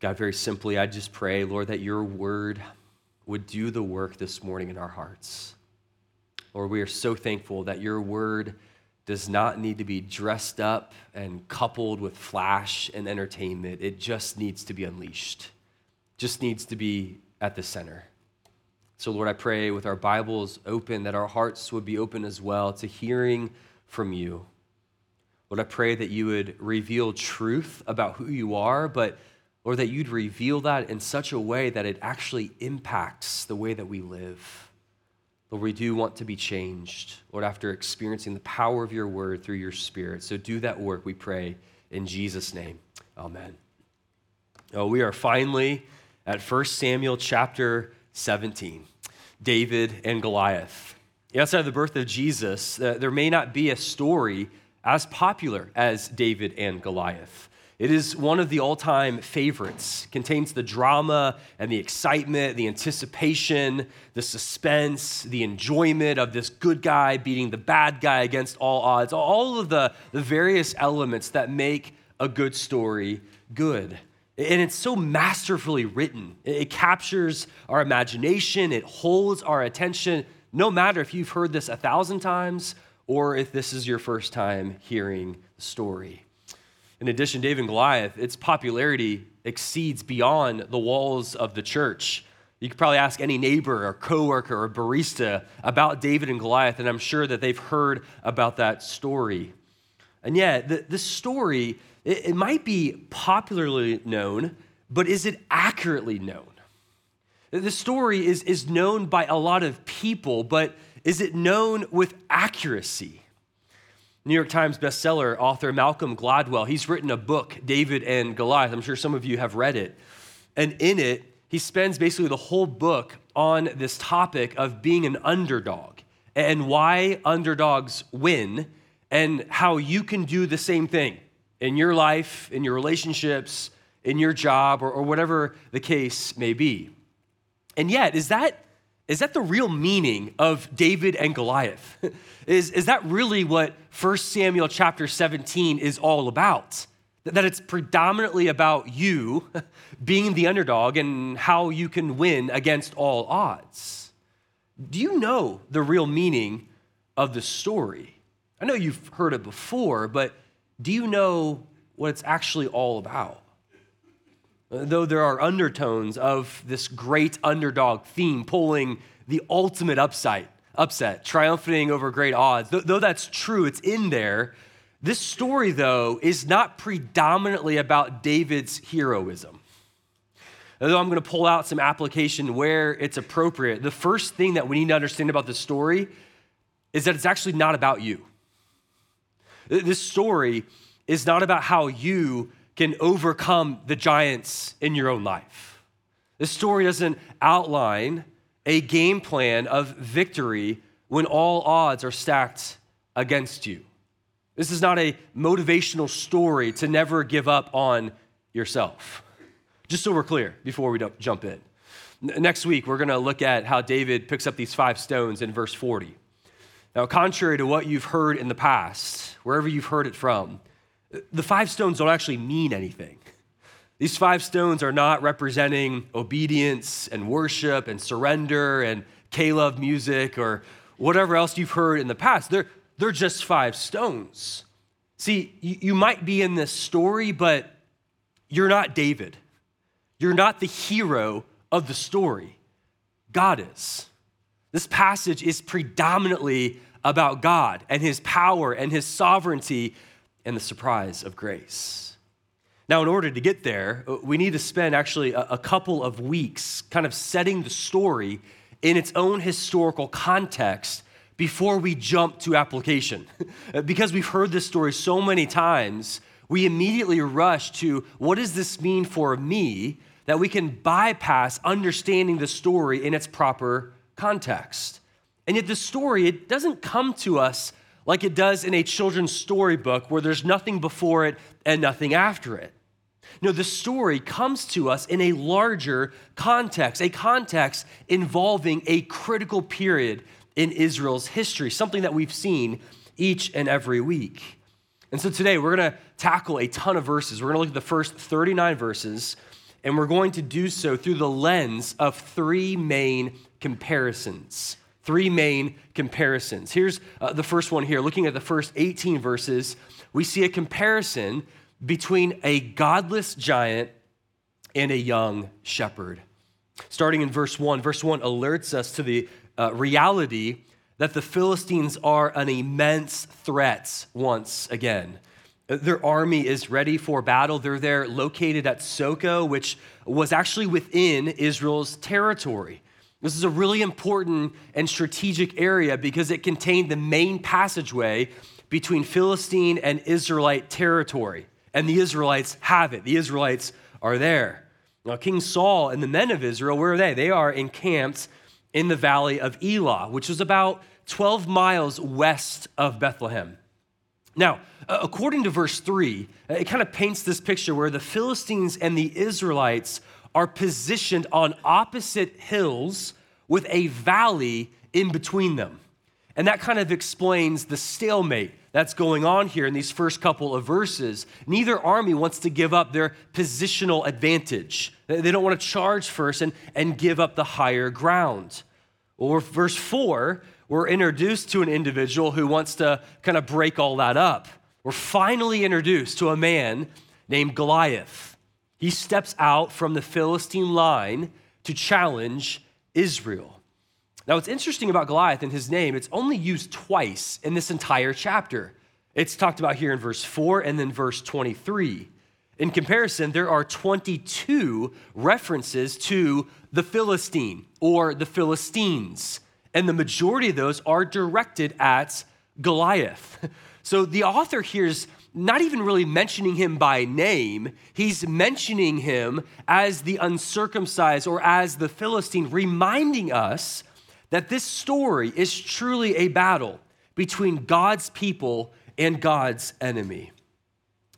God, very simply, I just pray, Lord, that your word would do the work this morning in our hearts. Lord, we are so thankful that your word does not need to be dressed up and coupled with flash and entertainment. It just needs to be unleashed, just needs to be at the center. So, Lord, I pray with our Bibles open that our hearts would be open as well to hearing from you. Lord, I pray that you would reveal truth about who you are, but Lord, that you'd reveal that in such a way that it actually impacts the way that we live. Lord, we do want to be changed, Lord, after experiencing the power of your word through your spirit. So do that work, we pray, in Jesus' name. Amen. Oh, we are finally at 1 Samuel chapter 17 David and Goliath. Outside of the birth of Jesus, uh, there may not be a story as popular as David and Goliath. It is one of the all time favorites, contains the drama and the excitement, the anticipation, the suspense, the enjoyment of this good guy beating the bad guy against all odds, all of the, the various elements that make a good story good. And it's so masterfully written. It captures our imagination, it holds our attention, no matter if you've heard this a thousand times or if this is your first time hearing the story. In addition, David and Goliath, its popularity exceeds beyond the walls of the church. You could probably ask any neighbor or coworker or barista about David and Goliath, and I'm sure that they've heard about that story. And yet, the, this story, it, it might be popularly known, but is it accurately known? The story is, is known by a lot of people, but is it known with accuracy? New York Times bestseller author Malcolm Gladwell, he's written a book, David and Goliath. I'm sure some of you have read it. And in it, he spends basically the whole book on this topic of being an underdog and why underdogs win and how you can do the same thing in your life, in your relationships, in your job, or, or whatever the case may be. And yet, is that is that the real meaning of David and Goliath? is, is that really what 1 Samuel chapter 17 is all about? That it's predominantly about you being the underdog and how you can win against all odds. Do you know the real meaning of the story? I know you've heard it before, but do you know what it's actually all about? Though there are undertones of this great underdog theme pulling the ultimate upside, upset, triumphing over great odds. Though that's true, it's in there. This story, though, is not predominantly about David's heroism. Although I'm going to pull out some application where it's appropriate, the first thing that we need to understand about this story is that it's actually not about you. This story is not about how you can overcome the giants in your own life. This story doesn't outline a game plan of victory when all odds are stacked against you. This is not a motivational story to never give up on yourself. Just so we're clear before we jump in. Next week, we're going to look at how David picks up these five stones in verse 40. Now, contrary to what you've heard in the past, wherever you've heard it from, the five stones don't actually mean anything. These five stones are not representing obedience and worship and surrender and K-Love music or whatever else you've heard in the past. They're, they're just five stones. See, you, you might be in this story, but you're not David. You're not the hero of the story. God is. This passage is predominantly about God and his power and his sovereignty and the surprise of grace. Now, in order to get there, uh, we need to spend actually a, a couple of weeks kind of setting the story in its own historical context before we jump to application. because we've heard this story so many times, we immediately rush to what does this mean for me that we can bypass understanding the story in its proper context. And yet, the story, it doesn't come to us like it does in a children's storybook where there's nothing before it and nothing after it. No, the story comes to us in a larger context, a context involving a critical period in Israel's history, something that we've seen each and every week. And so today we're going to tackle a ton of verses. We're going to look at the first 39 verses and we're going to do so through the lens of three main comparisons. Three main comparisons. Here's uh, the first one here. Looking at the first 18 verses, we see a comparison between a godless giant and a young shepherd. Starting in verse 1, verse 1 alerts us to the uh, reality that the Philistines are an immense threat once again. Their army is ready for battle. They're there located at Soko, which was actually within Israel's territory. This is a really important and strategic area because it contained the main passageway between Philistine and Israelite territory. And the Israelites have it, the Israelites are there. Now, King Saul and the men of Israel, where are they? They are encamped in the valley of Elah, which is about 12 miles west of Bethlehem. Now, uh, according to verse 3, uh, it kind of paints this picture where the Philistines and the Israelites are positioned on opposite hills with a valley in between them. And that kind of explains the stalemate that's going on here in these first couple of verses. Neither army wants to give up their positional advantage. They don't want to charge first and, and give up the higher ground. Or verse 4, we're introduced to an individual who wants to kind of break all that up. We're finally introduced to a man named Goliath. He steps out from the Philistine line to challenge Israel. Now, what's interesting about Goliath and his name, it's only used twice in this entire chapter. It's talked about here in verse 4 and then verse 23. In comparison, there are 22 references to the Philistine or the Philistines and the majority of those are directed at Goliath. So the author here is not even really mentioning him by name, he's mentioning him as the uncircumcised or as the Philistine, reminding us that this story is truly a battle between God's people and God's enemy.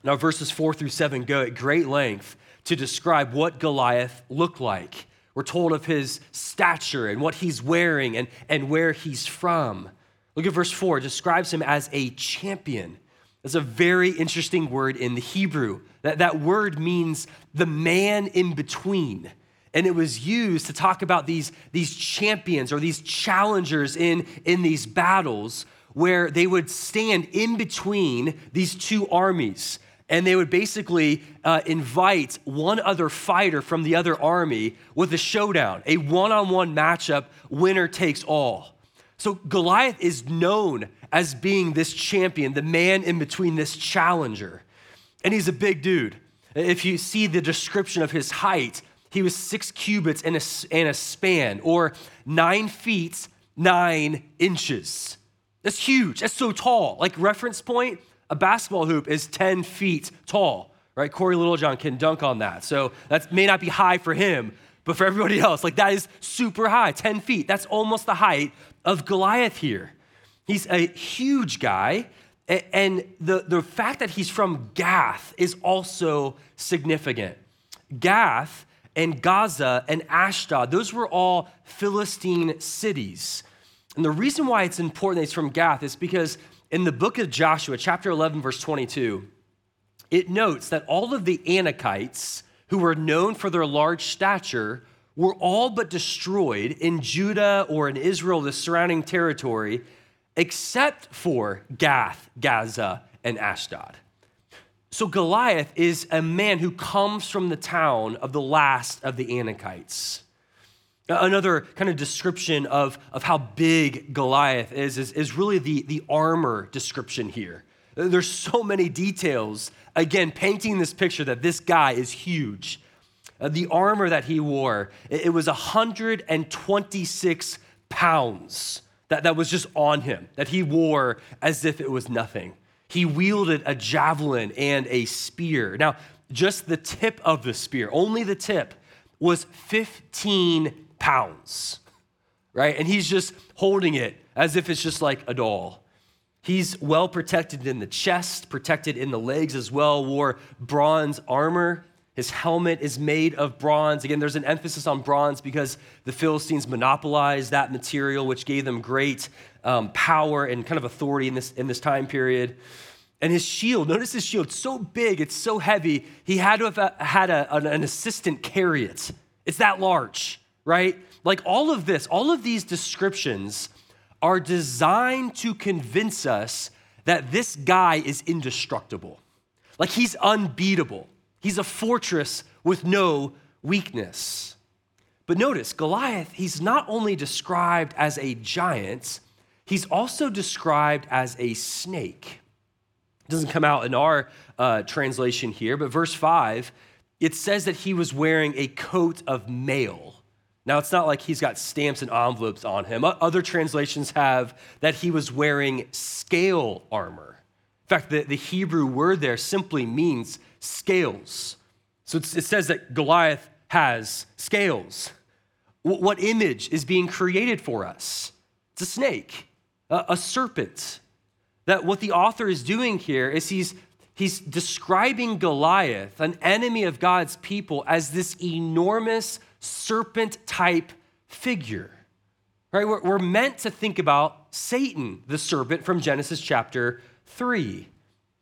Now, verses four through seven go at great length to describe what Goliath looked like. We're told of his stature and what he's wearing and, and where he's from. Look at verse 4, it describes him as a champion. That's a very interesting word in the Hebrew. That, that word means the man in between. And it was used to talk about these, these champions or these challengers in, in these battles where they would stand in between these two armies and they would basically uh, invite one other fighter from the other army with a showdown, a one on one matchup, winner takes all. So Goliath is known as being this champion, the man in between this challenger. And he's a big dude. If you see the description of his height, he was six cubits and a, and a span, or nine feet, nine inches. That's huge. That's so tall. Like reference point, a basketball hoop is 10 feet tall, right? Corey Littlejohn can dunk on that. So that may not be high for him, but for everybody else, like that is super high, 10 feet. That's almost the height of Goliath here. He's a huge guy. And the, the fact that he's from Gath is also significant. Gath and Gaza and Ashdod, those were all Philistine cities. And the reason why it's important that he's from Gath is because in the book of Joshua, chapter 11, verse 22, it notes that all of the Anakites, who were known for their large stature, were all but destroyed in Judah or in Israel, the surrounding territory, except for Gath, Gaza, and Ashdod. So Goliath is a man who comes from the town of the last of the Anakites. Another kind of description of, of how big Goliath is, is, is really the, the armor description here. There's so many details, again, painting this picture that this guy is huge. Uh, the armor that he wore, it, it was 126 pounds that, that was just on him, that he wore as if it was nothing. He wielded a javelin and a spear. Now, just the tip of the spear, only the tip, was 15 pounds, right? And he's just holding it as if it's just like a doll. He's well protected in the chest, protected in the legs as well, wore bronze armor. His helmet is made of bronze. Again, there's an emphasis on bronze because the Philistines monopolized that material, which gave them great um, power and kind of authority in this, in this time period. And his shield, notice his shield, so big, it's so heavy, he had to have uh, had a, an assistant carry it. It's that large, right? Like all of this, all of these descriptions are designed to convince us that this guy is indestructible. Like he's unbeatable. He's a fortress with no weakness. But notice, Goliath, he's not only described as a giant, he's also described as a snake. It doesn't come out in our uh, translation here, but verse 5, it says that he was wearing a coat of mail. Now, it's not like he's got stamps and envelopes on him. Other translations have that he was wearing scale armor. In fact, the, the Hebrew word there simply means scales. So it says that Goliath has scales. What image is being created for us? It's a snake, a serpent. That what the author is doing here is he's he's describing Goliath, an enemy of God's people, as this enormous serpent type figure. Right? We're meant to think about Satan, the serpent from Genesis chapter 3.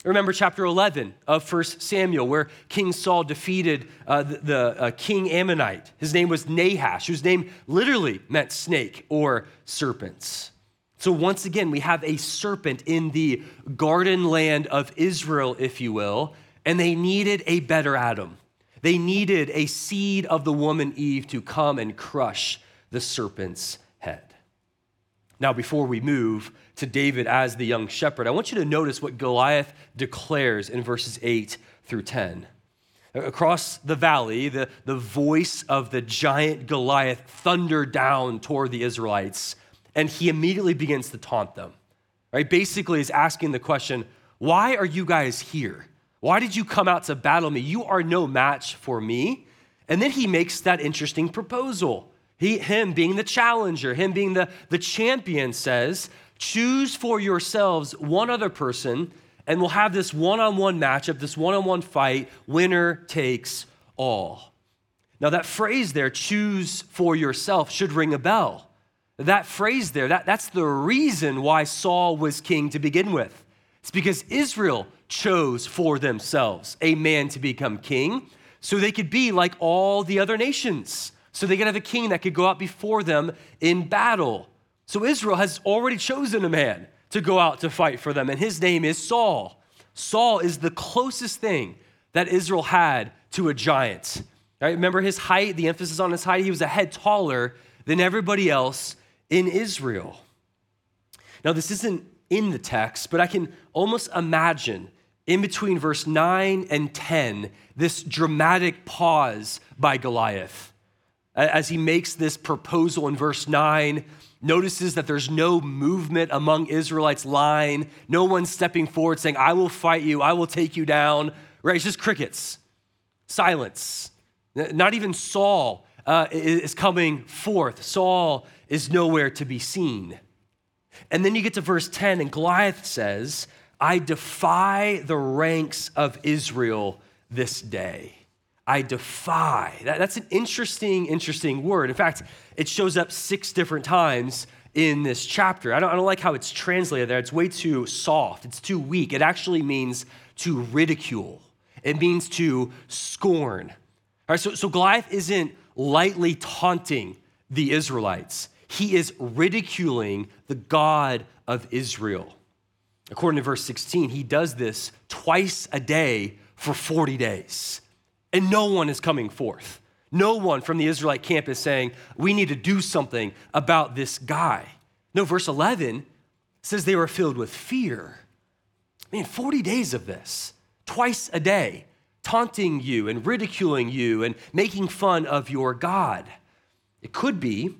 Remember chapter 11 of 1 Samuel, where King Saul defeated uh, the, the uh, king Ammonite. His name was Nahash, whose name literally meant snake or serpents. So, once again, we have a serpent in the garden land of Israel, if you will, and they needed a better Adam. They needed a seed of the woman Eve to come and crush the serpent's head. Now, before we move to David as the young shepherd, I want you to notice what Goliath declares in verses 8 through 10. Across the valley, the, the voice of the giant Goliath thundered down toward the Israelites, and he immediately begins to taunt them. Right? Basically, is asking the question, Why are you guys here? Why did you come out to battle me? You are no match for me. And then he makes that interesting proposal. He, him being the challenger, him being the, the champion, says, Choose for yourselves one other person, and we'll have this one on one matchup, this one on one fight. Winner takes all. Now, that phrase there, choose for yourself, should ring a bell. That phrase there, that, that's the reason why Saul was king to begin with. It's because Israel chose for themselves a man to become king so they could be like all the other nations. So they could have a king that could go out before them in battle. So Israel has already chosen a man to go out to fight for them, and his name is Saul. Saul is the closest thing that Israel had to a giant. Right? Remember his height, the emphasis on his height? He was a head taller than everybody else in Israel. Now, this isn't in the text, but I can almost imagine in between verse 9 and 10 this dramatic pause by Goliath. As he makes this proposal in verse 9, notices that there's no movement among Israelites' line, no one stepping forward saying, I will fight you, I will take you down. Right? It's just crickets, silence. Not even Saul uh, is coming forth. Saul is nowhere to be seen. And then you get to verse 10, and Goliath says, I defy the ranks of Israel this day. I defy. That, that's an interesting, interesting word. In fact, it shows up six different times in this chapter. I don't, I don't like how it's translated there. It's way too soft, it's too weak. It actually means to ridicule, it means to scorn. All right, so, so Goliath isn't lightly taunting the Israelites, he is ridiculing the God of Israel. According to verse 16, he does this twice a day for 40 days, and no one is coming forth. No one from the Israelite camp is saying, We need to do something about this guy. No, verse 11 says they were filled with fear. Man, 40 days of this, twice a day, taunting you and ridiculing you and making fun of your God. It could be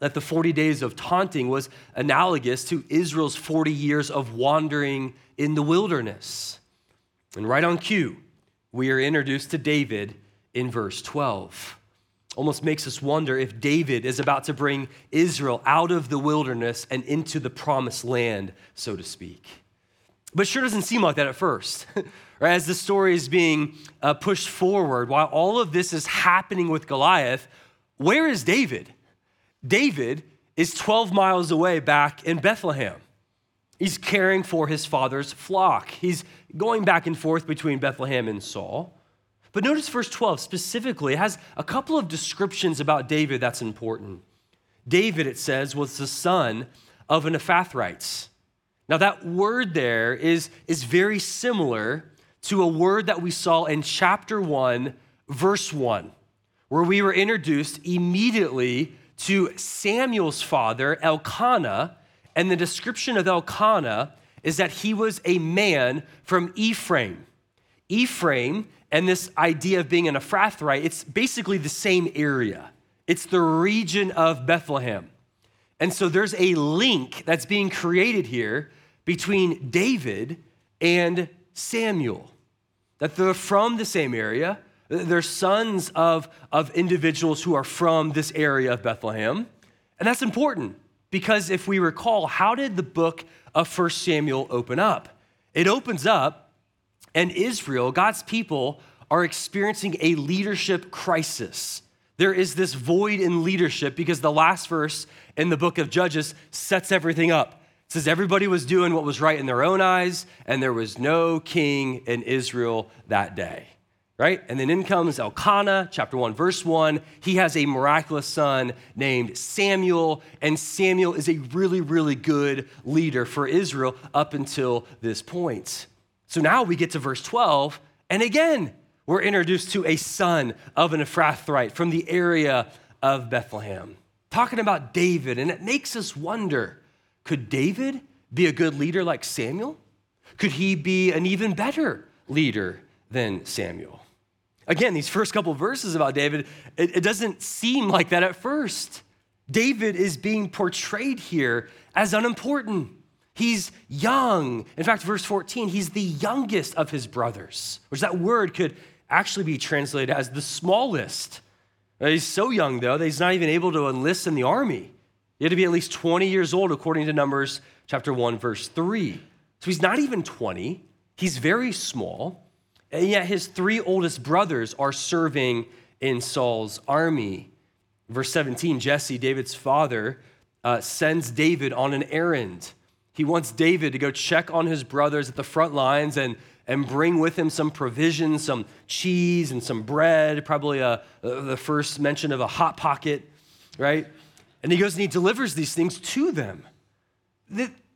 that the 40 days of taunting was analogous to Israel's 40 years of wandering in the wilderness. And right on cue, we are introduced to David in verse 12. Almost makes us wonder if David is about to bring Israel out of the wilderness and into the promised land, so to speak. But sure doesn't seem like that at first. As the story is being uh, pushed forward, while all of this is happening with Goliath, where is David? David is 12 miles away back in Bethlehem. He's caring for his father's flock. He's going back and forth between Bethlehem and Saul. But notice verse 12 specifically it has a couple of descriptions about David that's important. David, it says, was the son of an Ephrathite. Now, that word there is, is very similar to a word that we saw in chapter 1, verse 1, where we were introduced immediately to Samuel's father, Elkanah. And the description of Elkanah is that he was a man from Ephraim. Ephraim and this idea of being an Ephrathite, it's basically the same area. It's the region of Bethlehem. And so there's a link that's being created here between David and Samuel, that they're from the same area. They're sons of, of individuals who are from this area of Bethlehem. And that's important because if we recall, how did the book of 1 Samuel open up? It opens up, and Israel, God's people, are experiencing a leadership crisis. There is this void in leadership because the last verse in the book of Judges sets everything up. It says everybody was doing what was right in their own eyes, and there was no king in Israel that day. Right? And then in comes Elkanah, chapter 1, verse 1. He has a miraculous son named Samuel, and Samuel is a really, really good leader for Israel up until this point. So now we get to verse 12, and again, we're introduced to a son of an Ephrathite from the area of Bethlehem, talking about David, and it makes us wonder could David be a good leader like Samuel? Could he be an even better leader than Samuel? Again, these first couple verses about David, it, it, doesn't seem like that at first. David is being portrayed here as unimportant. He's young. In fact, verse 14, he's the youngest of his brothers, which that word could actually be translated as the smallest. He's so young, though, that he's not even able to enlist in the army. He had to be at least 20 years old, according to Numbers chapter 1, verse 3. So he's not even 20. He's very small. And yet his three oldest brothers are serving in Saul's army. Verse 17 Jesse, David's father, uh, sends David on an errand. He wants David to go check on his brothers at the front lines and, and bring with him some provisions, some cheese and some bread, probably a, uh, the first mention of a hot pocket, right? And he goes and he delivers these things to them.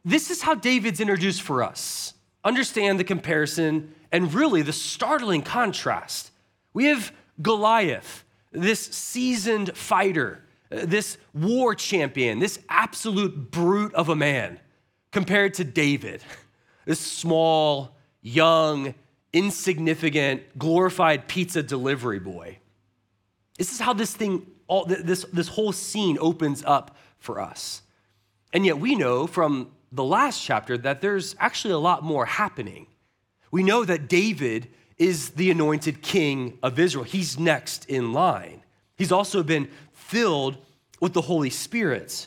This is how David's introduced for us. Understand the comparison and really the startling contrast. We have Goliath, this seasoned fighter, uh, this war champion, this absolute brute of a man, compared to David, this small, young, insignificant, glorified pizza delivery boy. This is how this thing all this, this whole scene opens up for us. And yet we know from the last chapter that there's actually a lot more happening. We know that David is the anointed king of Israel. He's next in line. He's also been filled with the Holy Spirit.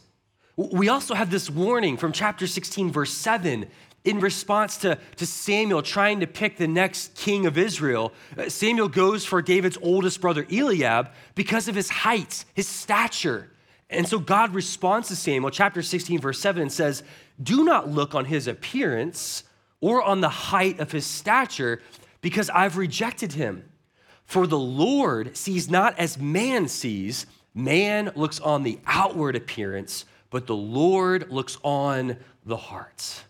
We also have this warning from chapter 16, verse 7 in response to, to Samuel trying to pick the next king of Israel, uh, Samuel goes for David's oldest brother Eliab because of his height, his stature. And so God responds to Samuel, chapter 16, verse 7, and says, Do not look on his appearance or on the height of his stature, because I've rejected him. For the Lord sees not as man sees, man looks on the outward appearance, but the Lord looks on the hearts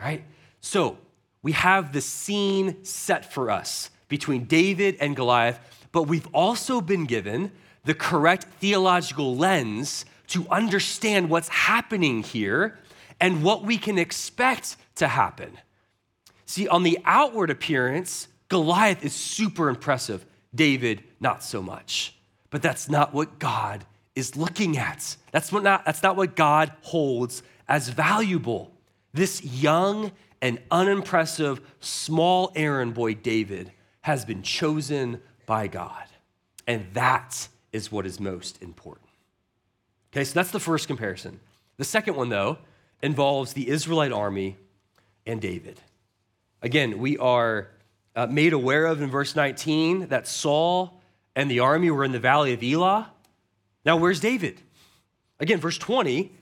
right? So we have the scene set for us between David and Goliath, but we've also been given the correct theological lens to understand what's happening here and what we can expect to happen. See, on the outward appearance, Goliath is super impressive, David, not so much. But that's not what God is looking at. That's, what not, that's not what God holds as valuable. This young and unimpressive small errand boy, David, has been chosen by God. And that is what is most important. Okay, so that's the first comparison. The second one, though, involves the Israelite army and David. Again, we are uh, made aware of in verse 19 that Saul and the army were in the valley of Elah. Now, where's David? Again, verse 20,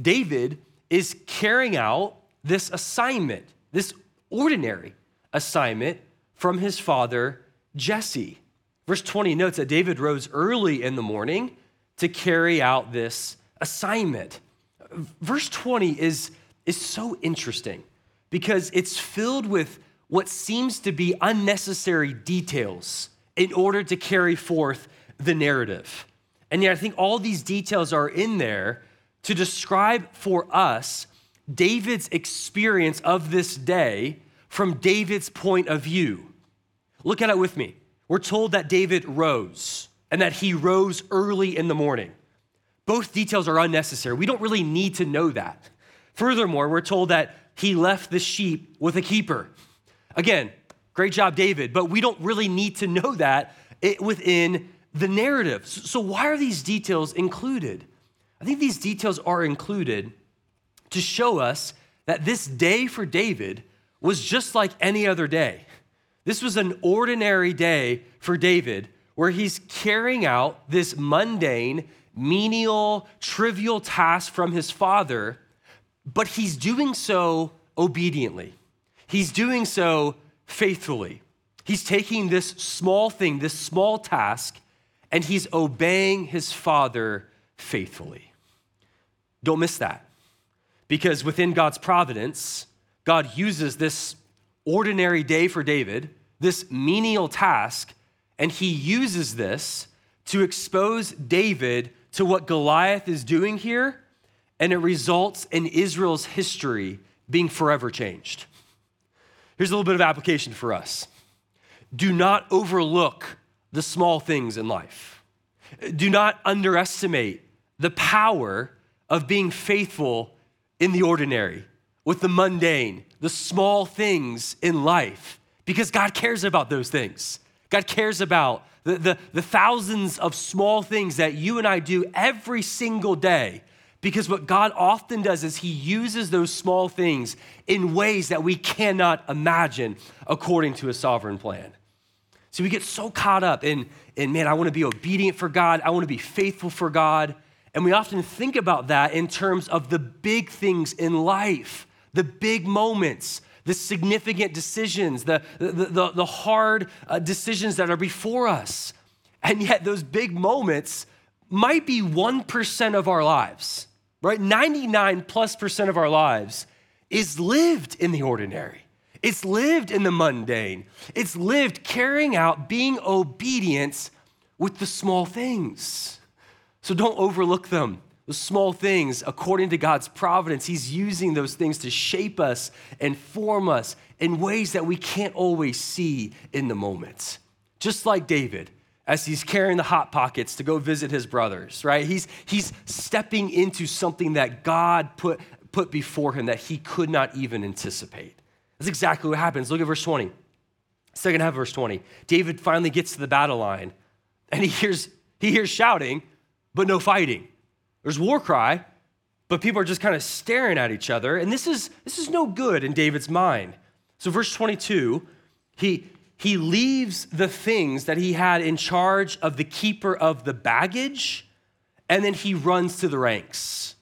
David is carrying out this assignment, this ordinary assignment from his father Jesse. Verse 20 notes that David rose early in the morning to carry out this assignment. Verse 20 is, is so interesting because it's filled with what seems to be unnecessary details in order to carry forth the narrative. And yet, I think all these details are in there to describe for us David's experience of this day from David's point of view. Look at it with me. We're told that David rose and that he rose early in the morning. Both details are unnecessary. We don't really need to know that. Furthermore, we're told that he left the sheep with a keeper. Again, great job, David, but we don't really need to know that within the narrative. So, why are these details included? I think these details are included to show us that this day for David was just like any other day. This was an ordinary day for David where he's carrying out this mundane, menial, trivial task from his father, but he's doing so obediently. He's doing so faithfully. He's taking this small thing, this small task, and he's obeying his father faithfully. Don't miss that. Because within God's providence, God uses this ordinary day for David, this menial task, and he uses this to expose David to what Goliath is doing here, and it results in Israel's history being forever changed. Here's a little bit of application for us do not overlook the small things in life, do not underestimate the power of being faithful in the ordinary, with the mundane, the small things in life, because God cares about those things. God cares about the, the, the, thousands of small things that you and I do every single day. Because what God often does is He uses those small things in ways that we cannot imagine according to a sovereign plan. So we get so caught up in, in man, I want to be obedient for God, I want to be faithful for God. And we often think about that in terms of the big things in life, the big moments, the significant decisions, the, the, the, the hard uh, decisions that are before us. And yet, those big moments might be 1% of our lives, right? 99 plus percent of our lives is lived in the ordinary. It's lived in the mundane. It's lived carrying out being obedient with the small things. So don't overlook them. The small things, according to God's providence, He's using those things to shape us and form us in ways that we can't always see in the moment. Just like David, as he's carrying the hot pockets to go visit his brothers, right? He's, he's stepping into something that God put, put before him that he could not even anticipate. That's exactly what happens. Look at verse 20. Second half of verse 20. David finally gets to the battle line and he hears, he hears shouting but no fighting. There's war cry, but people are just kind of staring at each other. And this is, this is no good in David's mind. So, verse 22, he, he leaves the things that he had in charge of the keeper of the baggage, and then he runs to the ranks.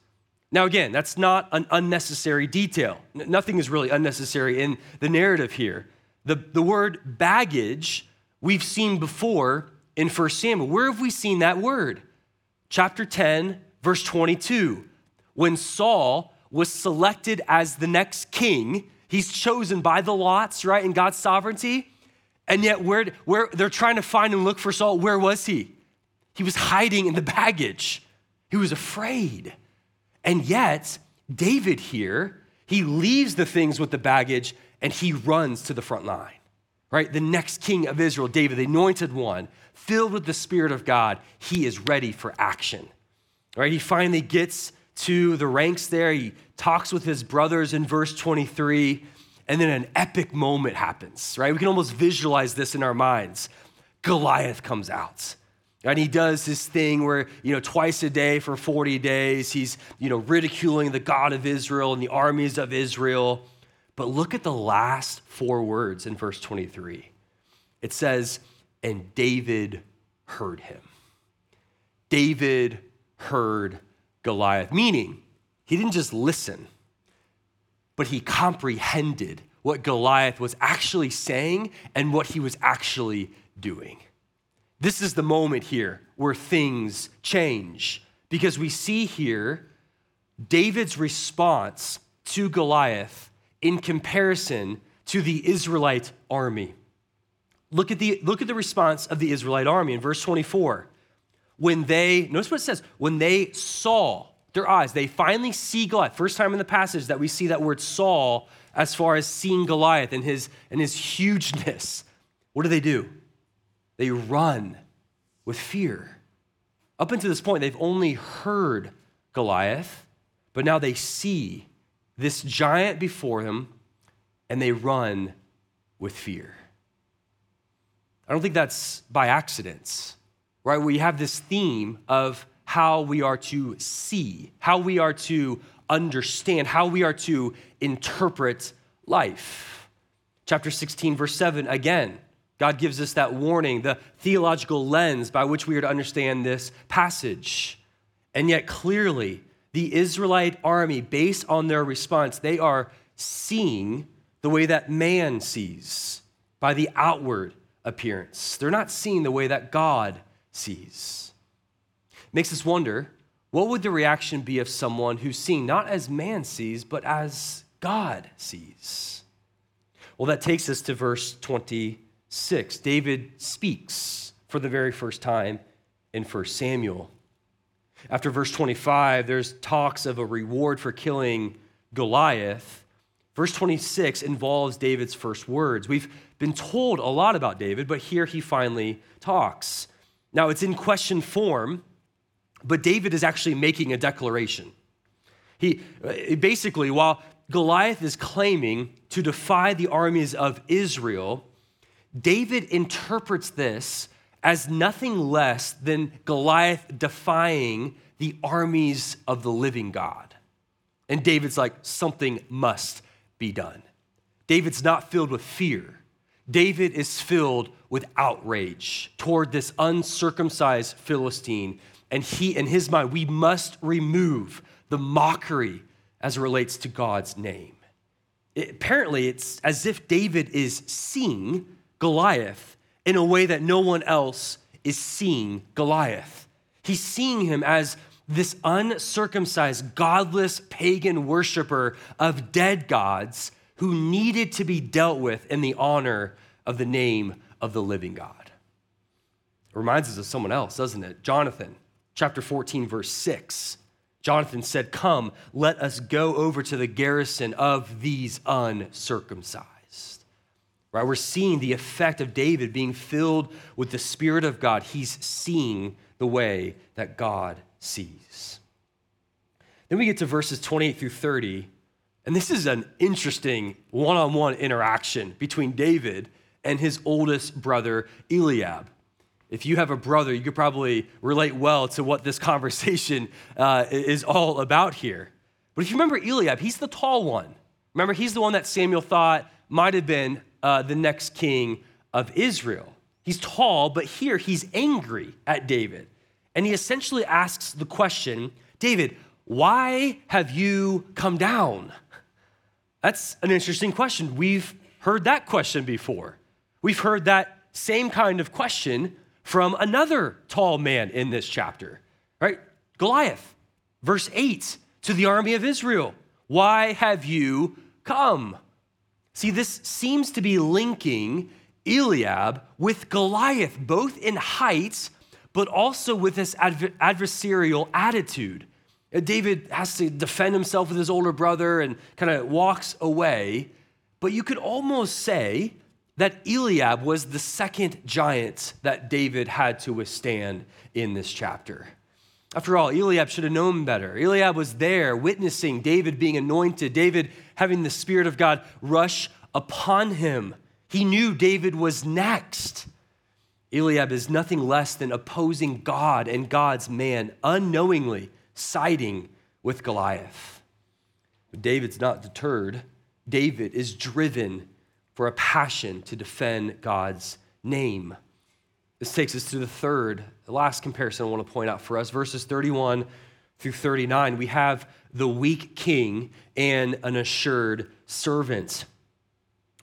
Now, again, that's not an unnecessary detail. Nothing is really unnecessary in the narrative here. The, the word baggage we've seen before in 1 Samuel. Where have we seen that word? chapter 10, verse 22. When Saul was selected as the next king, he's chosen by the lots, right, in God's sovereignty. And yet, where, where they're trying to find and look for Saul, where was he? He was hiding in the baggage. He was afraid. And yet, David here, he leaves the things with the baggage and he runs to the front line, right? The next king of Israel, David, the anointed one, filled with the Spirit of God, he is ready for action. Right? He finally gets to the ranks there. He talks with his brothers in verse 23, and then an epic moment happens, right? We can almost visualize this in our minds. Goliath comes out. And he does this thing where, you know, twice a day for 40 days, he's, you know, ridiculing the God of Israel and the armies of Israel. But look at the last four words in verse 23. It says, and David heard him. David heard Goliath, meaning he didn't just listen, but he comprehended what Goliath was actually saying and what he was actually doing. This is the moment here where things change because we see here David's response to Goliath in comparison to the Israelite army. Look at the, look at the response of the Israelite army in verse 24. When they, notice what it says, when they saw their eyes, they finally see Goliath. First time in the passage that we see that word saw as far as seeing Goliath and his, and his hugeness. What do they do? They run with fear. Up until this point, they've only heard Goliath, but now they see this giant before them and they run with fear. I don't think that's by accident, right? We have this theme of how we are to see, how we are to understand, how we are to interpret life. Chapter 16, verse 7, again, God gives us that warning, the theological lens by which we are to understand this passage. And yet, clearly, the Israelite army, based on their response, they are seeing the way that man sees by the outward appearance. They're not seeing the way that God sees. Makes us wonder what would the reaction be of someone who's seeing not as man sees, but as God sees? Well, that takes us to verse 26. David speaks for the very first time in 1 Samuel. After verse 25, there's talks of a reward for killing Goliath. Verse 26 involves David's first words. We've been told a lot about David, but here he finally talks. Now, it's in question form, but David is actually making a declaration. He uh, basically, while Goliath is claiming to defy the armies of Israel, David interprets this as nothing less than Goliath defying the armies of the living God. And David's like, something must be done. David's not filled with fear. David is filled with outrage toward this uncircumcised Philistine and he, in his mind, we must remove the mockery as it relates to God's name. It, apparently, it's as if David is seeing Goliath in a way that no one else is seeing Goliath. He's seeing him as this uncircumcised, godless pagan worshiper of dead gods who needed to be dealt with in the honor of the name of the living God. It reminds us of someone else, doesn't it? Jonathan chapter 14, verse 6. Jonathan said, Come, let us go over to the garrison of these uncircumcised. Right? We're seeing the effect of David being filled with the Spirit of God. He's seeing the way that God sees. Then we get to verses 28 through 30, and this is an interesting one on one interaction between David and his oldest brother, Eliab. If you have a brother, you could probably relate well to what this conversation uh, is all about here. But if you remember Eliab, he's the tall one. Remember, he's the one that Samuel thought might have been uh, the next king of Israel. He's tall, but here he's angry at David. And he essentially asks the question David, why have you come down? That's an interesting question. We've heard that question before. We've heard that same kind of question from another tall man in this chapter, right? Goliath, verse 8 to the army of Israel. Why have you come? See, this seems to be linking Eliab with Goliath, both in height, but also with this adversarial attitude. Uh, David has to defend himself with his older brother and kind of walks away. But you could almost say that Eliab was the second giant that David had to withstand in this chapter. After all, Eliab should have known better. Eliab was there witnessing David being anointed, David having the Spirit of God rush upon him. He knew David was next. Eliab is nothing less than opposing God and God's man, unknowingly siding with Goliath. But David's not deterred. David is driven for a passion to defend God's name. This takes us to the third, the last comparison I want to point out for us verses 31 through 39. We have the weak king and an assured servant.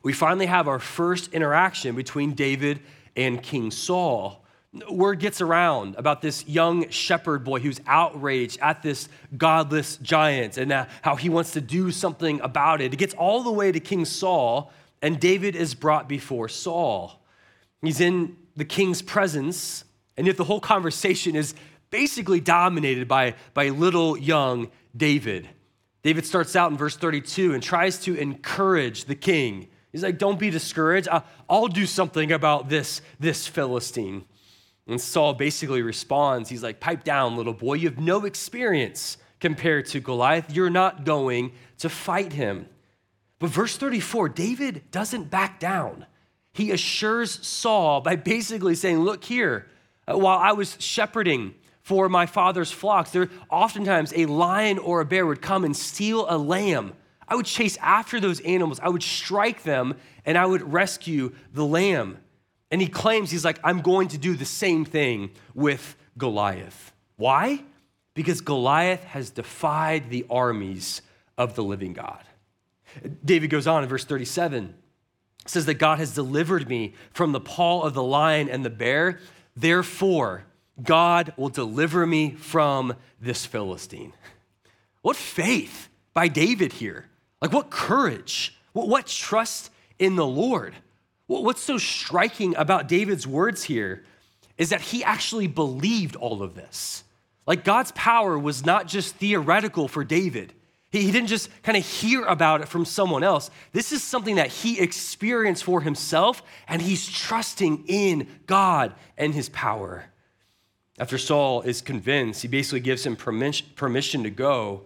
We finally have our first interaction between David and King Saul word gets around about this young shepherd boy who's outraged at this godless giant and uh, how he wants to do something about it. It gets all the way to King Saul, and David is brought before Saul. He's in the king's presence, and yet the whole conversation is basically dominated by, by little young David. David starts out in verse 32 and tries to encourage the king. He's like, Don't be discouraged. I'll do something about this, this Philistine. And Saul basically responds, he's like, Pipe down, little boy. You have no experience compared to Goliath. You're not going to fight him. But verse 34, David doesn't back down. He assures Saul by basically saying, Look here, uh, while I was shepherding for my father's flocks, there oftentimes a lion or a bear would come and steal a lamb. I would chase after those animals, I would strike them, and I would rescue the lamb. And he claims, he's like, I'm going to do the same thing with Goliath. Why? Because Goliath has defied the armies of the living God. David goes on in verse 37 says that God has delivered me from the paw of the lion and the bear. Therefore, God will deliver me from this Philistine. What faith by David here. Like, what courage, what, trust in the Lord. What's so striking about David's words here is that he actually believed all of this. Like God's power was not just theoretical for David. He, didn't just kind of hear about it from someone else. This is something that he experienced for himself, and he's trusting in God and his power. After Saul is convinced, he basically gives him permission to go.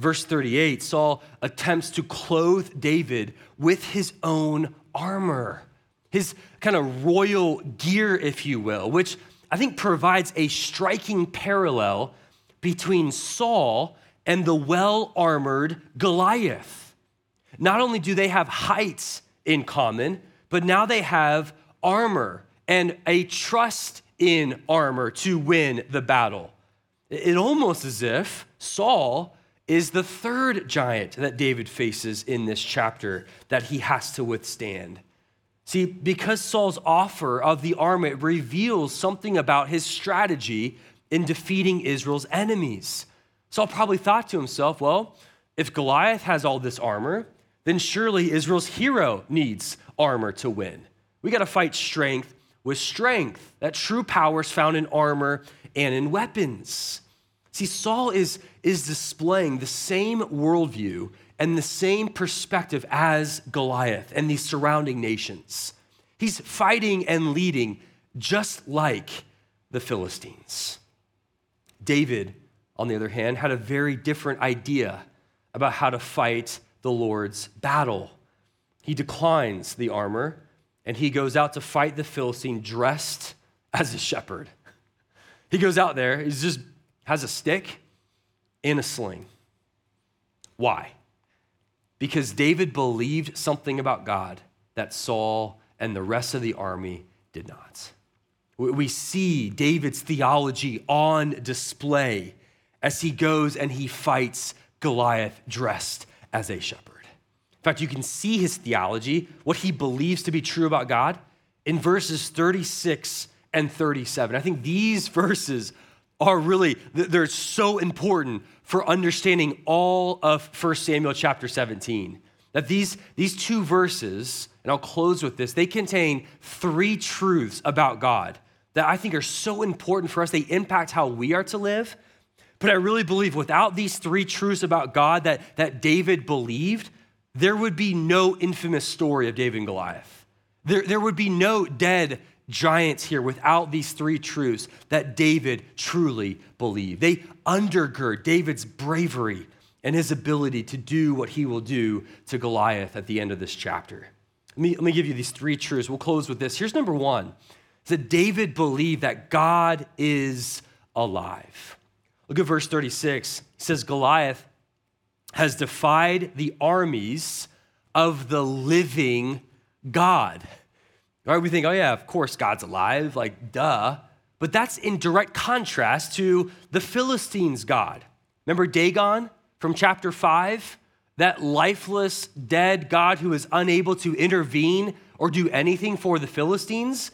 Verse 38 Saul attempts to clothe David with his own armor his kind of royal gear, if you will, which I think provides a striking parallel between Saul and the well armored Goliath. Not only do they have heights in common, but now they have armor and a trust in armor to win the battle. It almost as if Saul is the third giant that David faces in this chapter that he has to withstand. See, because Saul's offer of the armor reveals something about his strategy in defeating Israel's enemies. Saul probably thought to himself, well, if Goliath has all this armor, then surely Israel's hero needs armor to win. We got to fight strength with strength. That true power is found in armor and in weapons. See, Saul is, is displaying the same worldview and the same perspective as Goliath and the surrounding nations. He's fighting and leading just like the Philistines. David, on the other hand, had a very different idea about how to fight the Lord's battle. He declines the armor and he goes out to fight the Philistine dressed as a shepherd. He goes out there, he just has a stick and a sling. Why? because David believed something about God that Saul and the rest of the army did not. We see David's theology on display as he goes and he fights Goliath dressed as a shepherd. In fact, you can see his theology, what he believes to be true about God, in verses 36 and 37. I think these verses are really, they're so important for understanding all of 1 Samuel chapter 17. That these, these two verses, and I'll close with this, they contain three truths about God that I think are so important for us. They impact how we are to live. But I really believe without these three truths about God that, that David believed, there would be no infamous story of David and Goliath. There, there would be no dead giants here without these three truths that David truly believed. They undergird David's bravery and his ability to do what he will do to Goliath at the end of this chapter. Let me, let me give you these three truths. We'll close with this. Here's number one that David believed that God is alive. Look at verse 36. It says, Goliath has defied the armies of the living God. Right? We think, oh, yeah, of course God's alive, like, duh. But that's in direct contrast to the Philistines' God. Remember Dagon from chapter 5, that lifeless, dead God who is unable to intervene or do anything for the Philistines,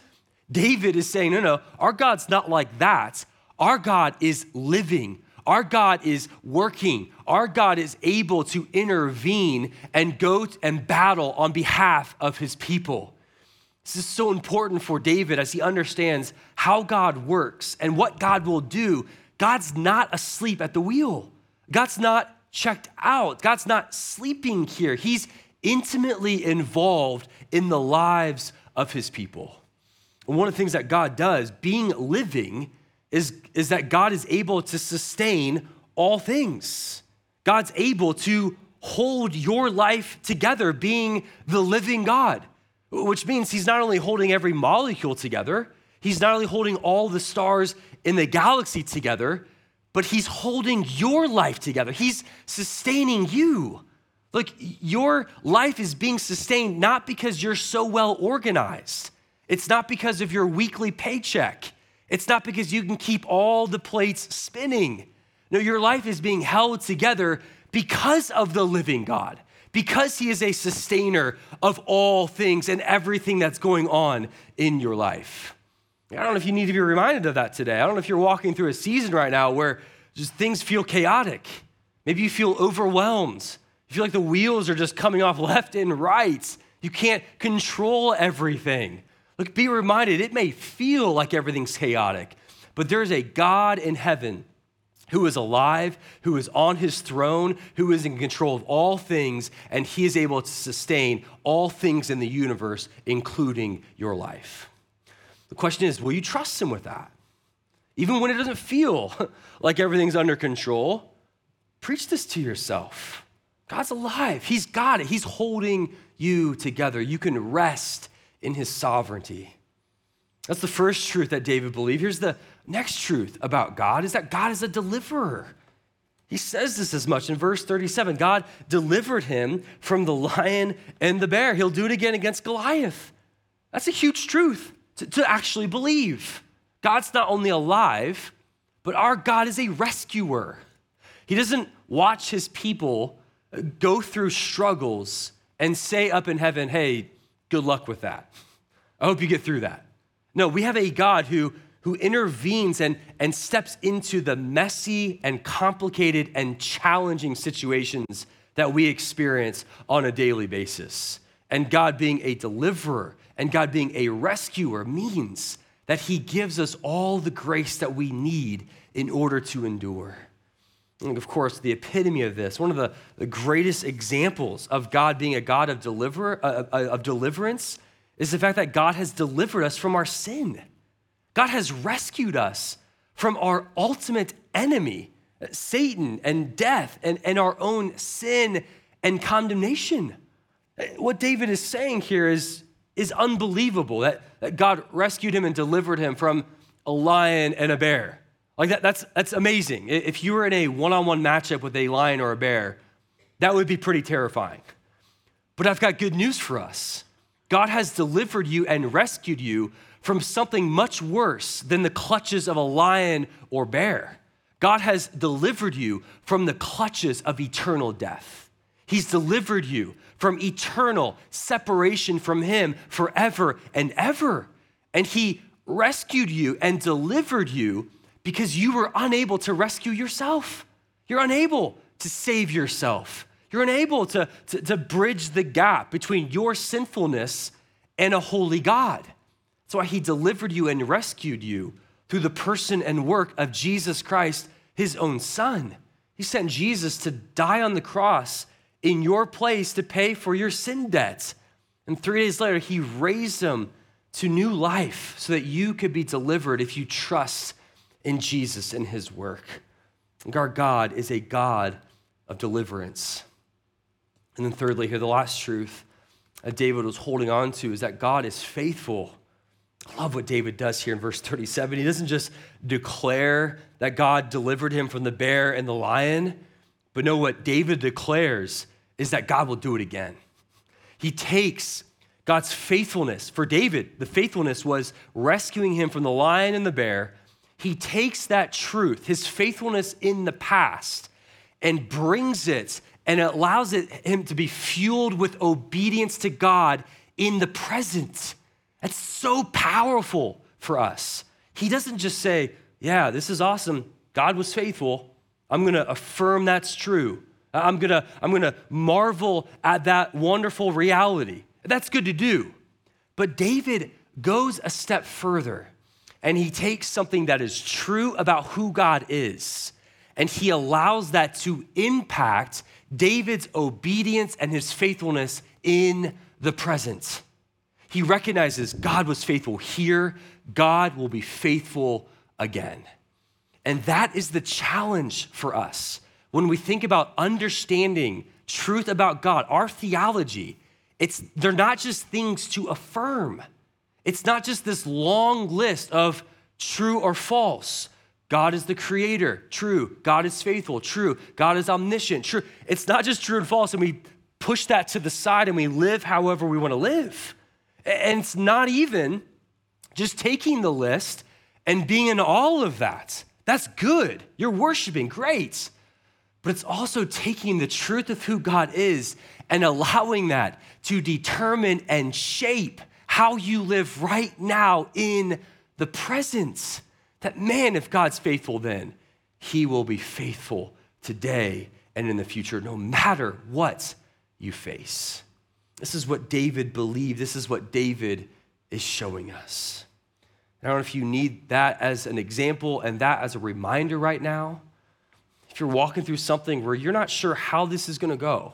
David is saying, no, no, our God's not like that. Our God is living. Our God is working. Our God is able to intervene and go and battle on behalf of his people. This is so important for David as he understands how God works and what God will do. God's not asleep at the wheel. God's not checked out. God's not sleeping here. He's intimately involved in the lives of his people. And one of the things that God does, being living, is, is that God is able to sustain all things. God's able to hold your life together, being the living God, which means He's not only holding every molecule together, He's not only holding all the stars in the galaxy together, but He's holding your life together. He's sustaining you. Look, your life is being sustained not because you're so well organized. It's not because of your weekly paycheck. It's not because you can keep all the plates spinning. No, your life is being held together because of the living God, because He is a sustainer of all things and everything that's going on in your life. I don't know if you need to be reminded of that today. I don't know if you're walking through a season right now where just things feel chaotic. Maybe you feel overwhelmed. You feel like the wheels are just coming off left and right. You can't control everything. Look, be reminded, it may feel like everything's chaotic, but there's a God in heaven who is alive, who is on his throne, who is in control of all things, and he is able to sustain all things in the universe, including your life. The question is will you trust him with that? Even when it doesn't feel like everything's under control, preach this to yourself. God's alive. He's got it. He's holding you together. You can rest in his sovereignty. That's the first truth that David believed. Here's the next truth about God is that God is a deliverer. He says this as much in verse 37. God delivered him from the lion and the bear. He'll do it again against Goliath. That's a huge truth to, to actually believe. God's not only alive, but our God is a rescuer. He doesn't watch his people go through struggles and say up in heaven, hey, good luck with that. I hope you get through that. No, we have a God who, who intervenes and, and steps into the messy and complicated and challenging situations that we experience on a daily basis. And God being a deliverer and God being a rescuer means that He gives us all the grace that we need in order to endure. Of course, the epitome of this, one of the, the greatest examples of God being a God of, deliver, uh, uh, of deliverance, is the fact that God has delivered us from our sin. God has rescued us from our ultimate enemy, Satan and death, and, and our own sin and condemnation. What David is saying here is, is unbelievable that, that God rescued him and delivered him from a lion and a bear. Like that, that's, that's amazing. If you were in a one on one matchup with a lion or a bear, that would be pretty terrifying. But I've got good news for us God has delivered you and rescued you from something much worse than the clutches of a lion or bear. God has delivered you from the clutches of eternal death. He's delivered you from eternal separation from Him forever and ever. And He rescued you and delivered you because you were unable to rescue yourself. You're unable to save yourself. You're unable to, to, to, bridge the gap between your sinfulness and a holy God. That's why He delivered you and rescued you through the person and work of Jesus Christ, His own Son. He sent Jesus to die on the cross in your place to pay for your sin debts. And three days later, He raised Him to new life so that you could be delivered if you trust in Jesus and his work. Our God is a God of deliverance. And then, thirdly, here, the last truth that David was holding on to is that God is faithful. I love what David does here in verse 37. He doesn't just declare that God delivered him from the bear and the lion, but no, what David declares is that God will do it again. He takes God's faithfulness. For David, the faithfulness was rescuing him from the lion and the bear he takes that truth, his faithfulness in the past, and brings it and it allows it, him to be fueled with obedience to God in the present. That's so powerful for us. He doesn't just say, Yeah, this is awesome. God was faithful. I'm going to affirm that's true. I'm going to I'm going to marvel at that wonderful reality. That's good to do. But David goes a step further and he takes something that is true about who God is and he allows that to impact David's obedience and his faithfulness in the present. He recognizes God was faithful here, God will be faithful again. And that is the challenge for us when we think about understanding truth about God, our theology. It's they're not just things to affirm. It's not just this long list of true or false. God is the creator, true. God is faithful, true. God is omniscient, true. It's not just true and false, and we push that to the side and we live however we want to live. And it's not even just taking the list and being in all of that. That's good. You're worshiping, great. But it's also taking the truth of who God is and allowing that to determine and shape how you live right now in the presence. That man, if God's faithful then, he will be faithful today and in the future, no matter what you face. This is what David believed. This is what David is showing us. I don't know if you need that as an example and that as a reminder right now. If you're walking through something where you're not sure how this is going to go,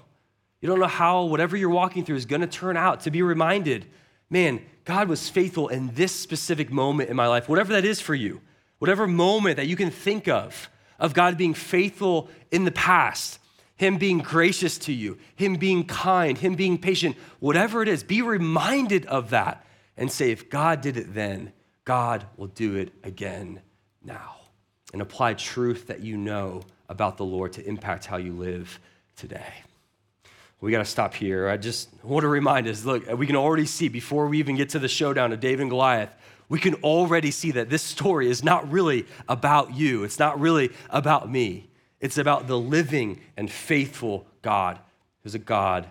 you don't know how whatever you're walking through is going to turn out, to be reminded, man, God was faithful in this specific moment in my life, whatever that is for you whatever moment that you can think of, of God being faithful in the past, Him being gracious to you, Him being kind, Him being patient, whatever it is, be reminded of that and say, if God did it then, God will do it again now. And apply truth that you know about the Lord to impact how you live today. We got to stop here. I just want to remind us look, we can already see before we even get to the showdown of David and Goliath we can already see that this story is not really about you. It's not really about me. It's about the living and faithful God who's a God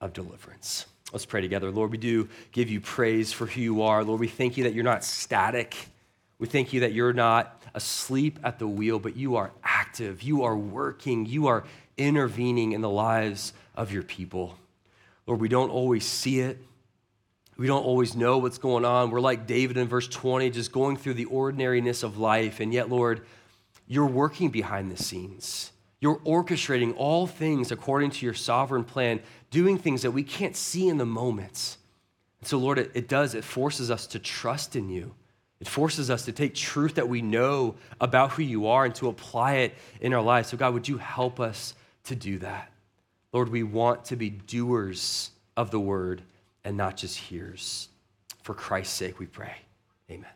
of deliverance. Let's pray together. Lord, we do give you praise for who you are. Lord, we thank you that you're not static. We thank you that you're not asleep at the wheel, but you are active. You are working. You are intervening in the lives of your people. Lord, we don't always see it. We don't always know what's going on. We're like David in verse 20, just going through the ordinariness of life. And yet, Lord, you're working behind the scenes. You're orchestrating all things according to your sovereign plan, doing things that we can't see in the moments. And so, Lord, it, it does, it forces us to trust in you. It forces us to take truth that we know about who you are and to apply it in our lives. So, God, would you help us to do that? Lord, we want to be doers of the word and not just hears. For Christ's sake, we pray. Amen.